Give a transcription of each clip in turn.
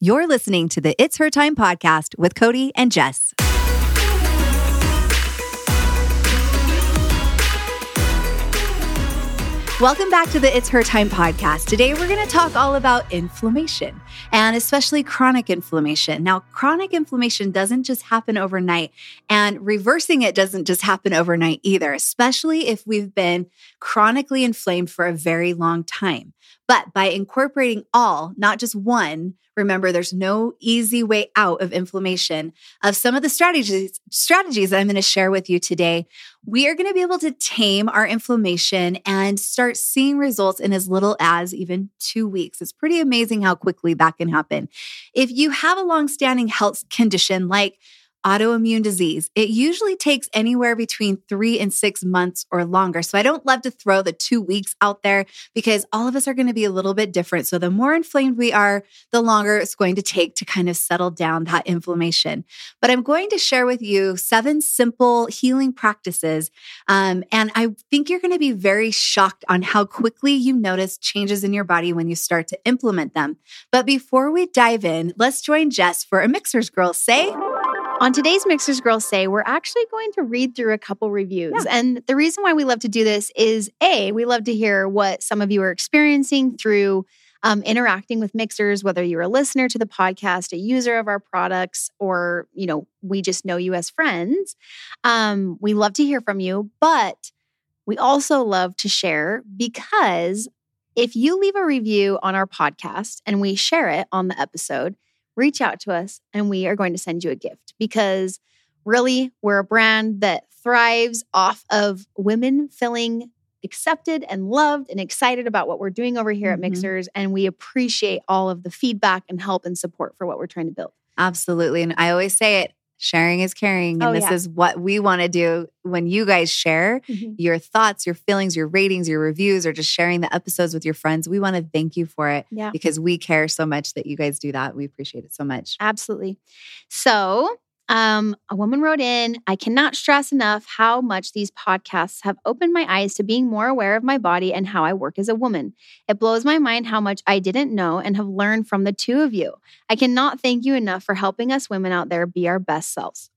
You're listening to the It's Her Time podcast with Cody and Jess. Welcome back to the It's Her Time podcast. Today, we're going to talk all about inflammation and especially chronic inflammation. Now, chronic inflammation doesn't just happen overnight, and reversing it doesn't just happen overnight either, especially if we've been chronically inflamed for a very long time. But by incorporating all, not just one, remember there's no easy way out of inflammation of some of the strategies strategies that I'm going to share with you today we are going to be able to tame our inflammation and start seeing results in as little as even 2 weeks. It's pretty amazing how quickly that can happen. If you have a long-standing health condition like autoimmune disease. It usually takes anywhere between three and six months or longer. So I don't love to throw the two weeks out there because all of us are going to be a little bit different. So the more inflamed we are, the longer it's going to take to kind of settle down that inflammation. But I'm going to share with you seven simple healing practices. Um, and I think you're going to be very shocked on how quickly you notice changes in your body when you start to implement them. But before we dive in, let's join Jess for a Mixhers Girl Say. On today's Mixhers Girls Say, we're actually going to read through a couple reviews. Yeah. And the reason why we love to do this is A, we love to hear what some of you are experiencing through um, interacting with Mixhers, whether you're a listener to the podcast, a user of our products, or, you know, we just know you as friends. Um, we love to hear from you, but we also love to share because if you leave a review on our podcast and we share it on the episode, reach out to us and we are going to send you a gift because really we're a brand that thrives off of women feeling accepted and loved and excited about what we're doing over here Mhm. at Mixhers. And we appreciate all of the feedback and help and support for what we're trying to build. Absolutely. And I always say it sharing is caring. And Oh, this yeah. is what we want to do when you guys share mm-hmm. your thoughts, your feelings, your ratings, your reviews, or just sharing the episodes with your friends. We want to thank you for it Yeah. because we care so much that you guys do that. We appreciate it so much. Absolutely. So, um, a woman wrote in, I cannot stress enough how much these podcasts have opened my eyes to being more aware of my body and how I work as a woman. It blows my mind how much I didn't know and have learned from the two of you. I cannot thank you enough for helping us women out there be our best selves.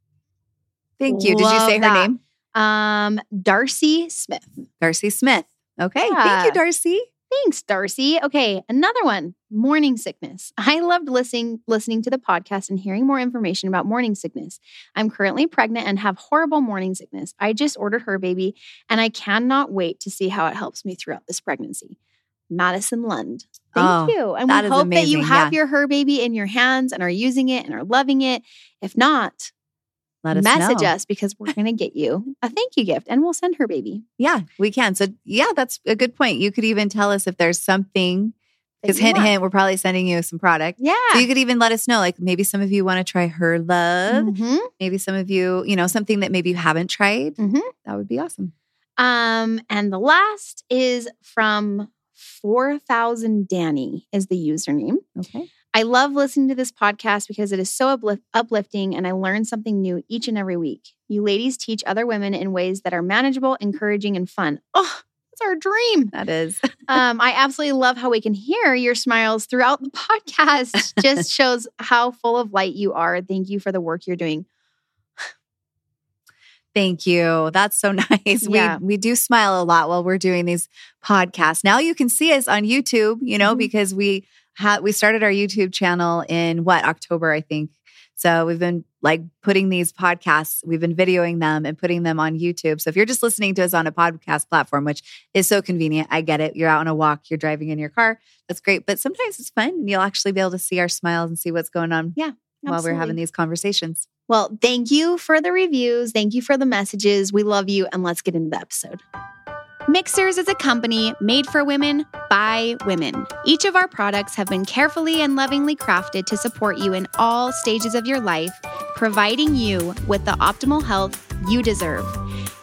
Thank you. Did you say her that. name? Um, Darcy Smith. Darcy Smith. Okay. Thank you, Darcy. Thanks, Darcy. Okay, another one. Morning sickness. I loved listening listening to the podcast and hearing more information about morning sickness. I'm currently pregnant and have horrible morning sickness. I just ordered HerBaby and I cannot wait to see how it helps me throughout this pregnancy. Madison Lund. Thank Oh, you. And we hope that you have Yeah. your HerBaby in your hands and are using it and are loving it. If not, Let us message know. us because we're going to get you a thank you gift and we'll send HerBaby. Yeah, we can. So, yeah, that's a good point. You could even tell us if there's something, because hint, want. hint, we're probably sending you some product. Yeah. So you could even let us know, like maybe some of you want to try HerLove. Mhm. Maybe some of you, you know, something that maybe you haven't tried. Mhm. That would be awesome. Um, and the last is from 4000 Danny is the username. Okay. I love listening to this podcast because it is so uplift- uplifting and I learn something new each and every week. You ladies teach other women in ways that are manageable, encouraging, and fun. Oh, that's our dream. That is. Um, I absolutely love how we can hear your smiles throughout the podcast. Just shows how full of light you are. Thank you for the work you're doing. Thank you. That's so nice. Yeah. We we do smile a lot while we're doing these podcasts. Now you can see us on YouTube, you know, Mhm. because we we started our YouTube channel in what October, I think. So we've been like putting these podcasts, we've been videoing them and putting them on YouTube. So if you're just listening to us on a podcast platform, which is so convenient, I get it. You're out on a walk, you're driving in your car. That's great. But sometimes it's fun and you'll actually be able to see our smiles and see what's going on Yeah. while we're having these conversations. Well, thank you for the reviews. Thank you for the messages. We love you. And let's get into the episode. Mixhers is a company made for women by women. Each of our products have been carefully and lovingly crafted to support you in all stages of your life, providing you with the optimal health you deserve.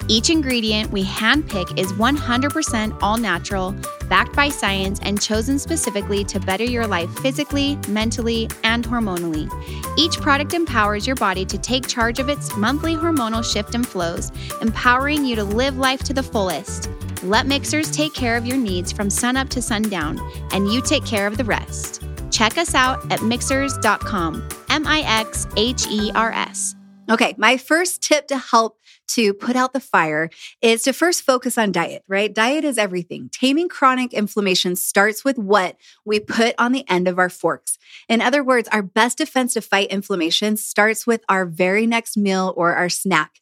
Each ingredient we handpick is 100% all natural, backed by science, and chosen specifically to better your life physically, mentally, and hormonally. Each product empowers your body to take charge of its monthly hormonal shift and flows, empowering you to live life to the fullest. Let Mixhers take care of your needs from sunup to sundown, and you take care of the rest. Check us out at mixhers.com. M I X H E R S. Okay, my first tip to help to put out the fire is to first focus on diet, right? Diet is everything. Taming chronic inflammation starts with what we put on the end of our forks. In other words, our best defense to fight inflammation starts with our very next meal or our snack.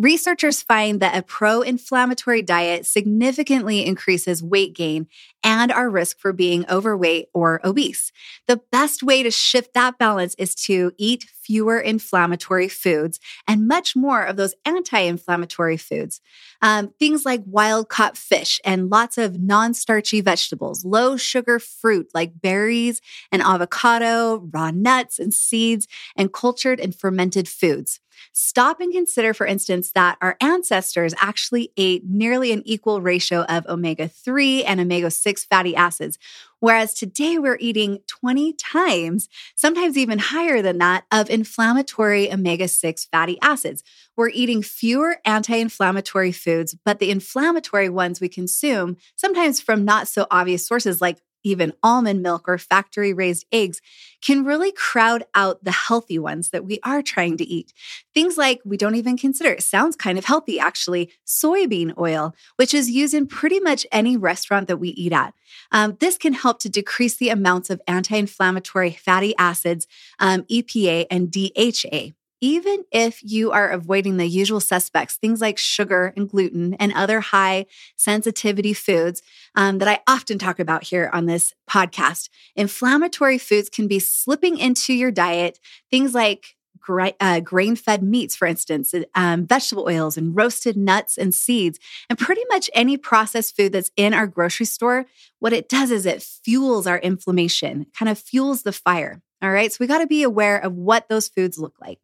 Researchers find that a pro inflammatory diet significantly increases weight gain and our risk for being overweight or obese. The best way to shift that balance is to eat fewer inflammatory foods and much more of those anti inflammatory foods. Um, things like wild caught fish and lots of non starchy vegetables, low sugar fruit like berries and avocado, raw nuts and seeds, and cultured and fermented foods. Stop and consider, for instance, that our ancestors actually ate nearly an equal ratio of omega 3 and omega 6 fatty acids. Whereas today we're eating 20 times, sometimes even higher than that, of inflammatory omega 6 fatty acids. We're eating fewer anti inflammatory foods, but the inflammatory ones we consume, sometimes from not so obvious sources like even almond milk or factory raised eggs, can really crowd out the healthy ones that we are trying to eat. Things like we don't even consider, it sounds kind of healthy actually, soybean oil, which is used in pretty much any restaurant that we eat at. Um, this can help to decrease the amounts of anti inflammatory fatty acids, um, EPA, and DHA even if you are avoiding the usual suspects, things like sugar and gluten and other high sensitivity foods um, that I often talk about here on this podcast, inflammatory foods can be slipping into your diet. Things like gra- uh, grain fed meats, for instance, um, vegetable oils and roasted nuts and seeds, and pretty much any processed food that's in our grocery store. What it does is it fuels our inflammation, kind of fuels the fire. All right. So we got to be aware of what those foods look like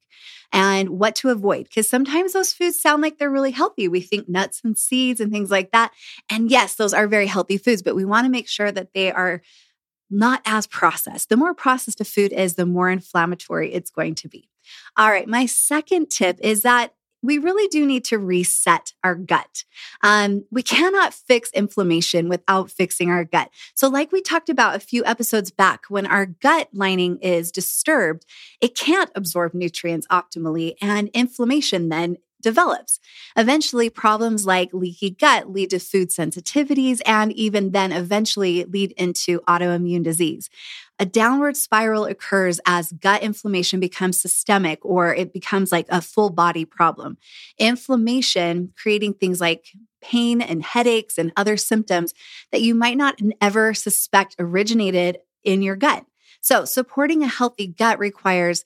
and what to avoid because sometimes those foods sound like they're really healthy. We think nuts and seeds and things like that. And yes, those are very healthy foods, but we want to make sure that they are not as processed. The more processed a food is, the more inflammatory it's going to be. All right. My second tip is that we really do need to reset our gut. Um, we cannot fix inflammation without fixing our gut. So, like we talked about a few episodes back, when our gut lining is disturbed, it can't absorb nutrients optimally, and inflammation then develops. Eventually, problems like leaky gut lead to food sensitivities and even then eventually lead into autoimmune disease. A downward spiral occurs as gut inflammation becomes systemic or it becomes like a full body problem. Inflammation creating things like pain and headaches and other symptoms that you might not ever suspect originated in your gut. So, supporting a healthy gut requires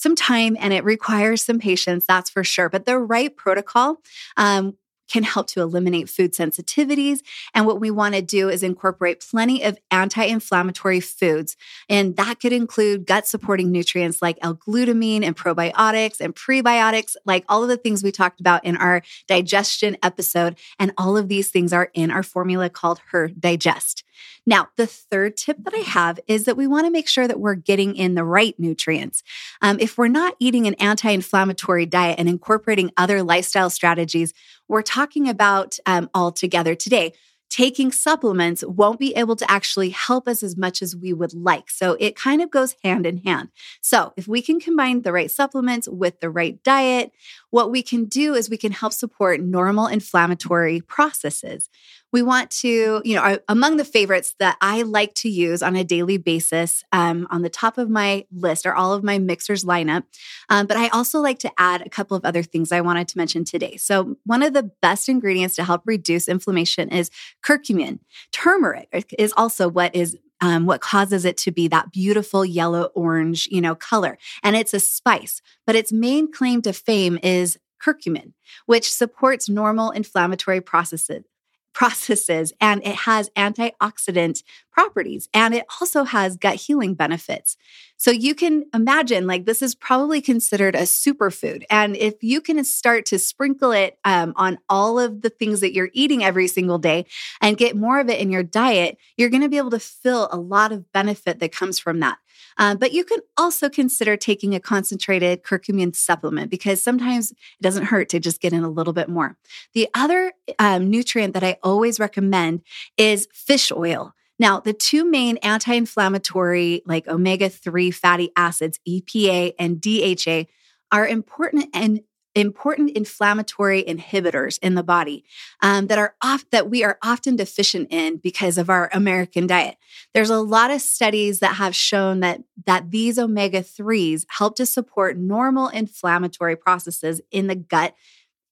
some time and it requires some patience, that's for sure. But the right protocol um, can help to eliminate food sensitivities. And what we want to do is incorporate plenty of anti inflammatory foods. And that could include gut supporting nutrients like L glutamine and probiotics and prebiotics, like all of the things we talked about in our digestion episode. And all of these things are in our formula called HerDigest. Now, the third tip that I have is that we want to make sure that we're getting in the right nutrients. Um, if we're not eating an anti inflammatory diet and incorporating other lifestyle strategies, we're talking about um, all together today taking supplements won't be able to actually help us as much as we would like. So it kind of goes hand in hand. So if we can combine the right supplements with the right diet, what we can do is we can help support normal inflammatory processes we want to, you know, among the favorites that I like to use on a daily basis, um, on the top of my list are all of my Mixhers lineup. Um, but I also like to add a couple of other things I wanted to mention today. So, one of the best ingredients to help reduce inflammation is curcumin. Turmeric is also what is um, what causes it to be that beautiful yellow orange, you know, color. And it's a spice, but its main claim to fame is curcumin, which supports normal inflammatory processes processes and it has antioxidant properties and it also has gut healing benefits. So you can imagine like this is probably considered a superfood. And if you can start to sprinkle it um, on all of the things that you're eating every single day and get more of it in your diet, you're going to be able to feel a lot of benefit that comes from that. Um, but you can also consider taking a concentrated curcumin supplement because sometimes it doesn't hurt to just get in a little bit more. The other um, nutrient that I always recommend is fish oil. Now, the two main anti inflammatory, like omega 3 fatty acids, EPA and DHA, are important and important inflammatory inhibitors in the body um, that are off that we are often deficient in because of our American diet. There's a lot of studies that have shown that that these omega 3s help to support normal inflammatory processes in the gut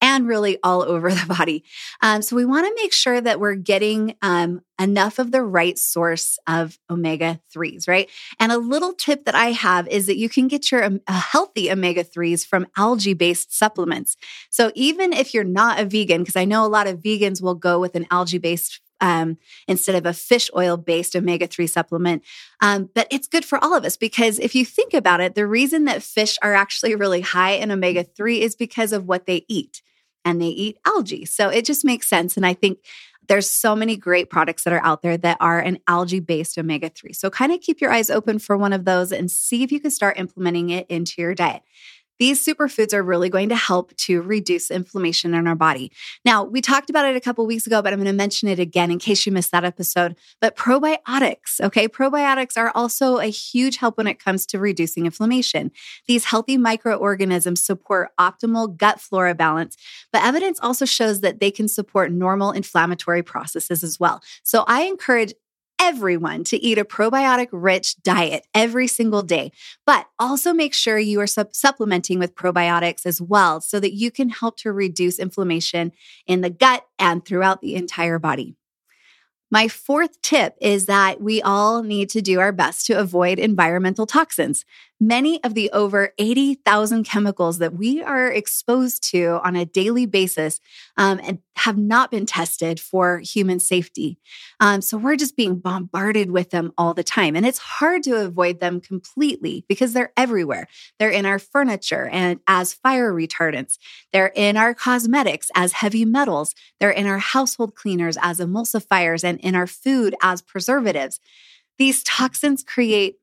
and really all over the body. Um, so we want to make sure that we're getting um, enough of the right source of omega 3s, right? And a little tip that I have is that you can get your um, healthy omega 3s from algae based supplements. So even if you're not a vegan, because I know a lot of vegans will go with an algae based um, instead of a fish oil based omega 3 supplement. Um, but it's good for all of us because if you think about it, the reason that fish are actually really high in omega 3 is because of what they eat and they eat algae. So it just makes sense. And I think there's so many great products that are out there that are an algae based omega 3. So kind of keep your eyes open for one of those and see if you can start implementing it into your diet. These superfoods are really going to help to reduce inflammation in our body. Now, we talked about it a couple weeks ago, but I'm going to mention it again in case you missed that episode. But probiotics, okay? Probiotics are also a huge help when it comes to reducing inflammation. These healthy microorganisms support optimal gut flora balance, but evidence also shows that they can support normal inflammatory processes as well. So I encourage everyone to eat a probiotic rich diet every single day, but also make sure you are sub- supplementing with probiotics as well so that you can help to reduce inflammation in the gut and throughout the entire body. My fourth tip is that we all need to do our best to avoid environmental toxins. Many of the over 80,000 chemicals that we are exposed to on a daily basis um, and have not been tested for human safety. Um, so we're just being bombarded with them all the time. And it's hard to avoid them completely because they're everywhere. They're in our furniture and as fire retardants, they're in our cosmetics as heavy metals, they're in our household cleaners as emulsifiers, and in our food as preservatives. These toxins create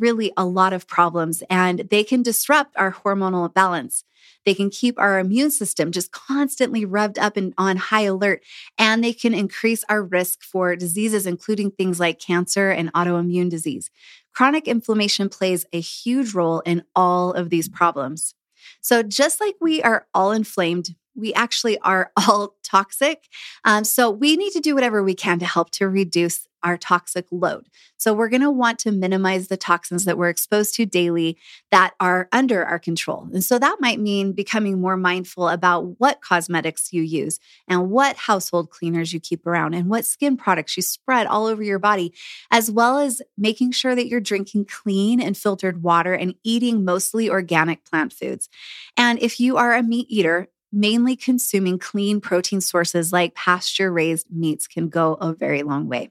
really a lot of problems and they can disrupt our hormonal balance. They can keep our immune system just constantly revved up and on high alert, and they can increase our risk for diseases, including things like cancer and autoimmune disease. Chronic inflammation plays a huge role in all of these problems. So, just like we are all inflamed, we actually are all toxic. Um, so, we need to do whatever we can to help to reduce our toxic load. So, we're going to want to minimize the toxins that we're exposed to daily that are under our control. And so, that might mean becoming more mindful about what cosmetics you use and what household cleaners you keep around and what skin products you spread all over your body, as well as making sure that you're drinking clean and filtered water and eating mostly organic plant foods. And if you are a meat eater, mainly consuming clean protein sources like pasture raised meats can go a very long way.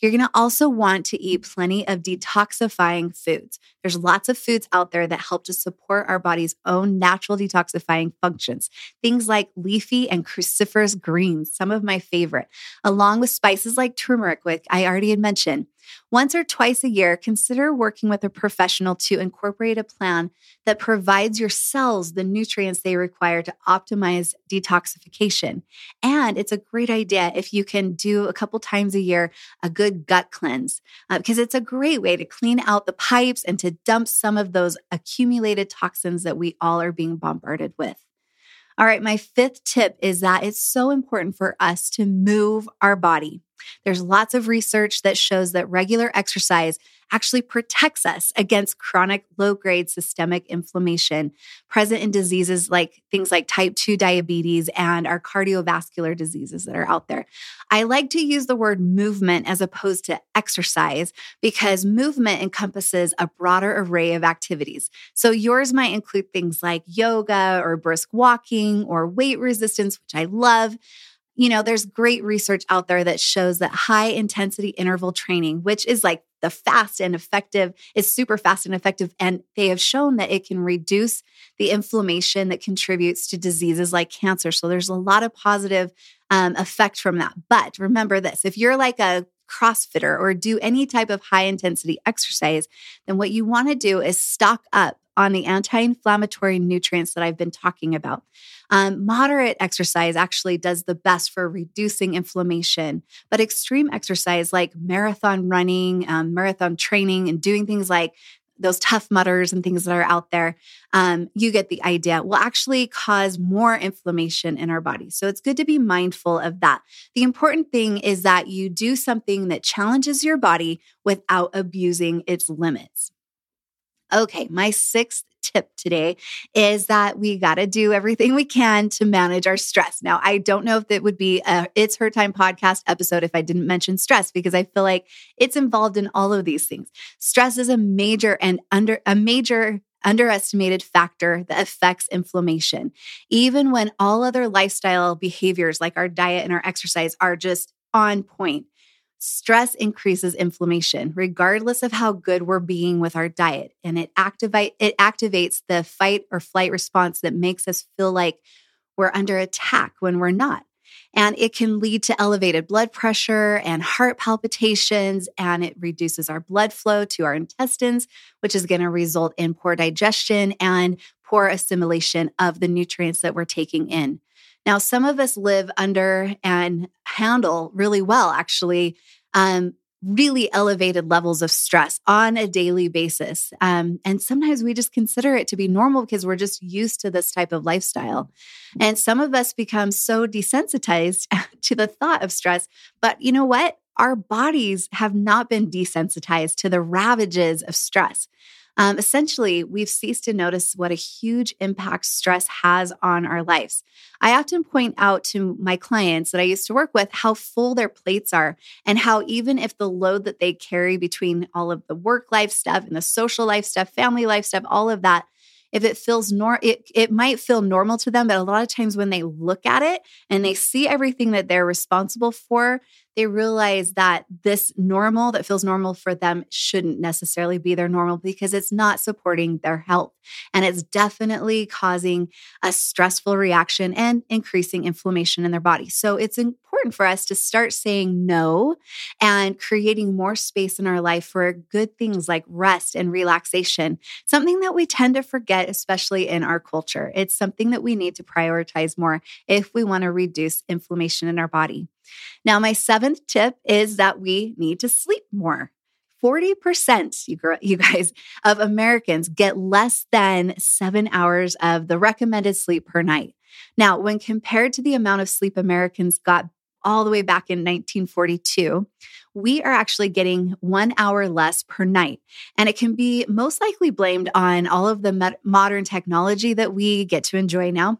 You're going to also want to eat plenty of detoxifying foods. There's lots of foods out there that help to support our body's own natural detoxifying functions. Things like leafy and cruciferous greens, some of my favorite, along with spices like turmeric, which I already had mentioned. Once or twice a year, consider working with a professional to incorporate a plan that provides your cells the nutrients they require to optimize detoxification. And it's a great idea if you can do a couple times a year a good gut cleanse, uh, because it's a great way to clean out the pipes and to dump some of those accumulated toxins that we all are being bombarded with. All right, my fifth tip is that it's so important for us to move our body. There's lots of research that shows that regular exercise actually protects us against chronic low grade systemic inflammation present in diseases like things like type 2 diabetes and our cardiovascular diseases that are out there. I like to use the word movement as opposed to exercise because movement encompasses a broader array of activities. So yours might include things like yoga or brisk walking or weight resistance, which I love you know, there's great research out there that shows that high intensity interval training, which is like the fast and effective, is super fast and effective. And they have shown that it can reduce the inflammation that contributes to diseases like cancer. So there's a lot of positive um, effect from that. But remember this if you're like a CrossFitter or do any type of high intensity exercise, then what you want to do is stock up on the anti inflammatory nutrients that I've been talking about. Um, moderate exercise actually does the best for reducing inflammation, but extreme exercise like marathon running, um, marathon training, and doing things like those Tough Mudders and things that are out there, um, you get the idea, will actually cause more inflammation in our body. So it's good to be mindful of that. The important thing is that you do something that challenges your body without abusing its limits. Okay, my sixth tip today is that we got to do everything we can to manage our stress. Now, I don't know if it would be a It's Her Time podcast episode if I didn't mention stress because I feel like it's involved in all of these things. Stress is a major and under a major underestimated factor that affects inflammation. Even when all other lifestyle behaviors like our diet and our exercise are just on point. Stress increases inflammation, regardless of how good we're being with our diet. And it activate it activates the fight or flight response that makes us feel like we're under attack when we're not. And it can lead to elevated blood pressure and heart palpitations, and it reduces our blood flow to our intestines, which is going to result in poor digestion and poor assimilation of the nutrients that we're taking in. Now, some of us live under and handle really well, actually, um, really elevated levels of stress on a daily basis. Um, and sometimes we just consider it to be normal because we're just used to this type of lifestyle. And some of us become so desensitized to the thought of stress. But you know what? Our bodies have not been desensitized to the ravages of stress. Um, essentially, we've ceased to notice what a huge impact stress has on our lives. I often point out to my clients that I used to work with how full their plates are, and how even if the load that they carry between all of the work life stuff and the social life stuff, family life stuff, all of that, if it feels nor it, it might feel normal to them but a lot of times when they look at it and they see everything that they're responsible for they realize that this normal that feels normal for them shouldn't necessarily be their normal because it's not supporting their health. And it's definitely causing a stressful reaction and increasing inflammation in their body. So it's important for us to start saying no and creating more space in our life for good things like rest and relaxation, something that we tend to forget, especially in our culture. It's something that we need to prioritize more if we want to reduce inflammation in our body. Now, my seventh tip is that we need to sleep more. 40%, you, guys, of Americans get less than seven hours of the recommended sleep per night. Now, when compared to the amount of sleep Americans got all the way back in 1942, we are actually getting one hour less per night. And it can be most likely blamed on all of the modern technology that we get to enjoy now.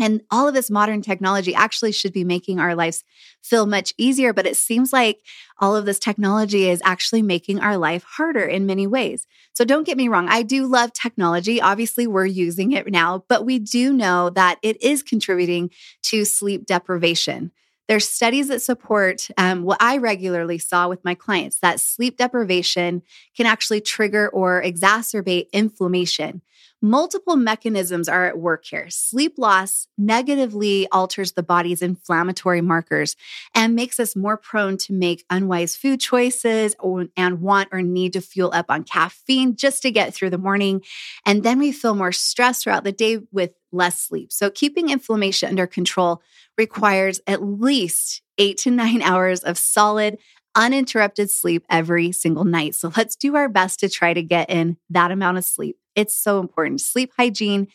And all of this modern technology actually should be making our lives feel much easier. But it seems like all of this technology is actually making our life harder in many ways. So don't get me wrong. I do love technology. Obviously, we're using it now, but we do know that it is contributing to sleep deprivation. There's studies that support um, what I regularly saw with my clients that sleep deprivation can actually trigger or exacerbate inflammation. Multiple mechanisms are at work here. Sleep loss negatively alters the body's inflammatory markers and makes us more prone to make unwise food choices and want or need to fuel up on caffeine just to get through the morning. And then we feel more stressed throughout the day with less sleep. So, keeping inflammation under control requires at least eight to nine hours of solid, uninterrupted sleep every single night. So, let's do our best to try to get in that amount of sleep. It's so important. Sleep hygiene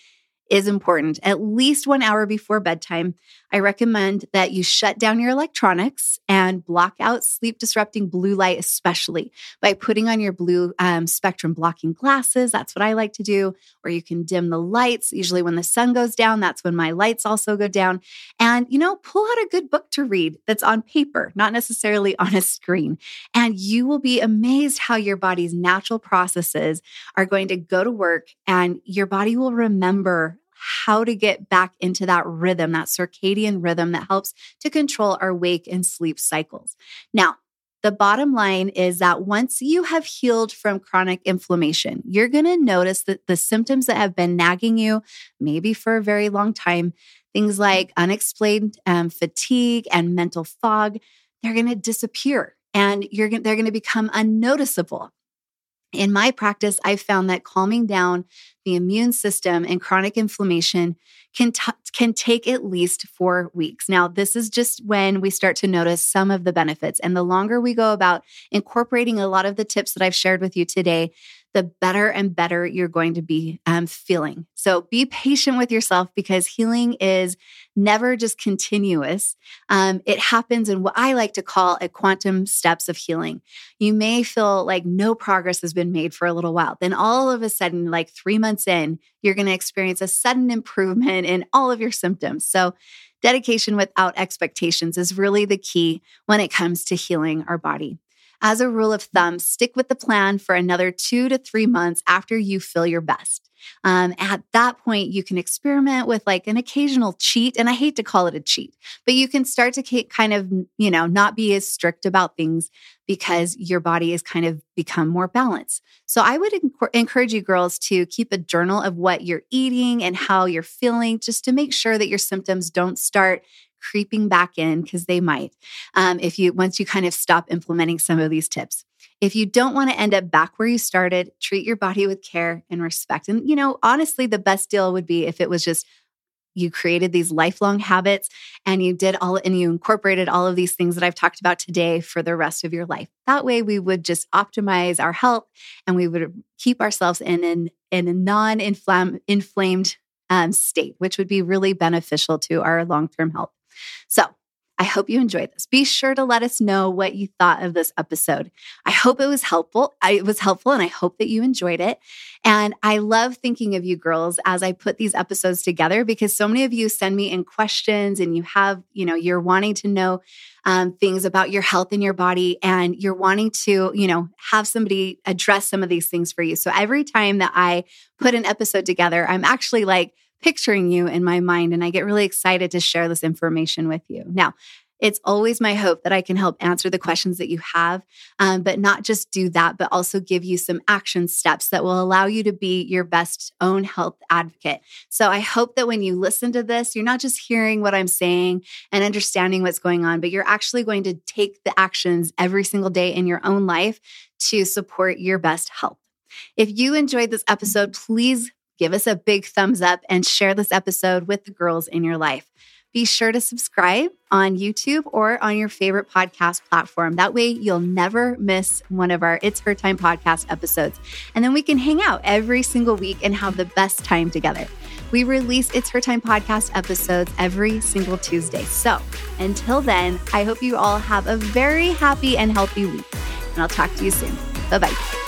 is important. At least one hour before bedtime, I recommend that you shut down your electronics and block out sleep disrupting blue light, especially by putting on your blue um, spectrum blocking glasses. That's what I like to do. Or you can dim the lights. Usually, when the sun goes down, that's when my lights also go down. And, you know, pull out a good book to read that's on paper, not necessarily on a screen. And you will be amazed how your body's natural processes are going to go to work and your body will remember how to get back into that rhythm, that circadian rhythm that helps to control our wake and sleep cycles. Now, the bottom line is that once you have healed from chronic inflammation, you're going to notice that the symptoms that have been nagging you, maybe for a very long time, things like unexplained um, fatigue and mental fog, they're going to disappear and you're they're going to become unnoticeable. In my practice, I've found that calming down the immune system and chronic inflammation can, t- can take at least four weeks. Now, this is just when we start to notice some of the benefits. And the longer we go about incorporating a lot of the tips that I've shared with you today, the better and better you're going to be um, feeling. So be patient with yourself because healing is never just continuous. Um, it happens in what I like to call a quantum steps of healing. You may feel like no progress has been made for a little while. Then all of a sudden, like three months in, you're going to experience a sudden improvement in all of your symptoms. So dedication without expectations is really the key when it comes to healing our body. As a rule of thumb, stick with the plan for another two to three months after you feel your best. Um, at that point, you can experiment with like an occasional cheat. And I hate to call it a cheat, but you can start to kind of, you know, not be as strict about things because your body is kind of become more balanced. So I would encourage you girls to keep a journal of what you're eating and how you're feeling just to make sure that your symptoms don't start creeping back in because they might um, if you once you kind of stop implementing some of these tips if you don't want to end up back where you started treat your body with care and respect and you know honestly the best deal would be if it was just you created these lifelong habits and you did all and you incorporated all of these things that I've talked about today for the rest of your life. That way we would just optimize our health and we would keep ourselves in an in a non-inflamed um, state, which would be really beneficial to our long-term health. So I hope you enjoyed this. Be sure to let us know what you thought of this episode. I hope it was helpful. I, it was helpful and I hope that you enjoyed it. And I love thinking of you girls as I put these episodes together because so many of you send me in questions and you have, you know, you're wanting to know um, things about your health and your body and you're wanting to, you know, have somebody address some of these things for you. So every time that I put an episode together, I'm actually like, picturing you in my mind, and I get really excited to share this information with you. Now, it's always my hope that I can help answer the questions that you have, um, but not just do that, but also give you some action steps that will allow you to be your best own health advocate. So I hope that when you listen to this, you're not just hearing what I'm saying and understanding what's going on, but you're actually going to take the actions every single day in your own life to support your best health. If you enjoyed this episode, please give us a big thumbs up and share this episode with the girls in your life. Be sure to subscribe on YouTube or on your favorite podcast platform. That way, you'll never miss one of our It's Her Time podcast episodes. And then we can hang out every single week and have the best time together. We release It's Her Time podcast episodes every single Tuesday. So until then, I hope you all have a very happy and healthy week. And I'll talk to you soon. Bye bye.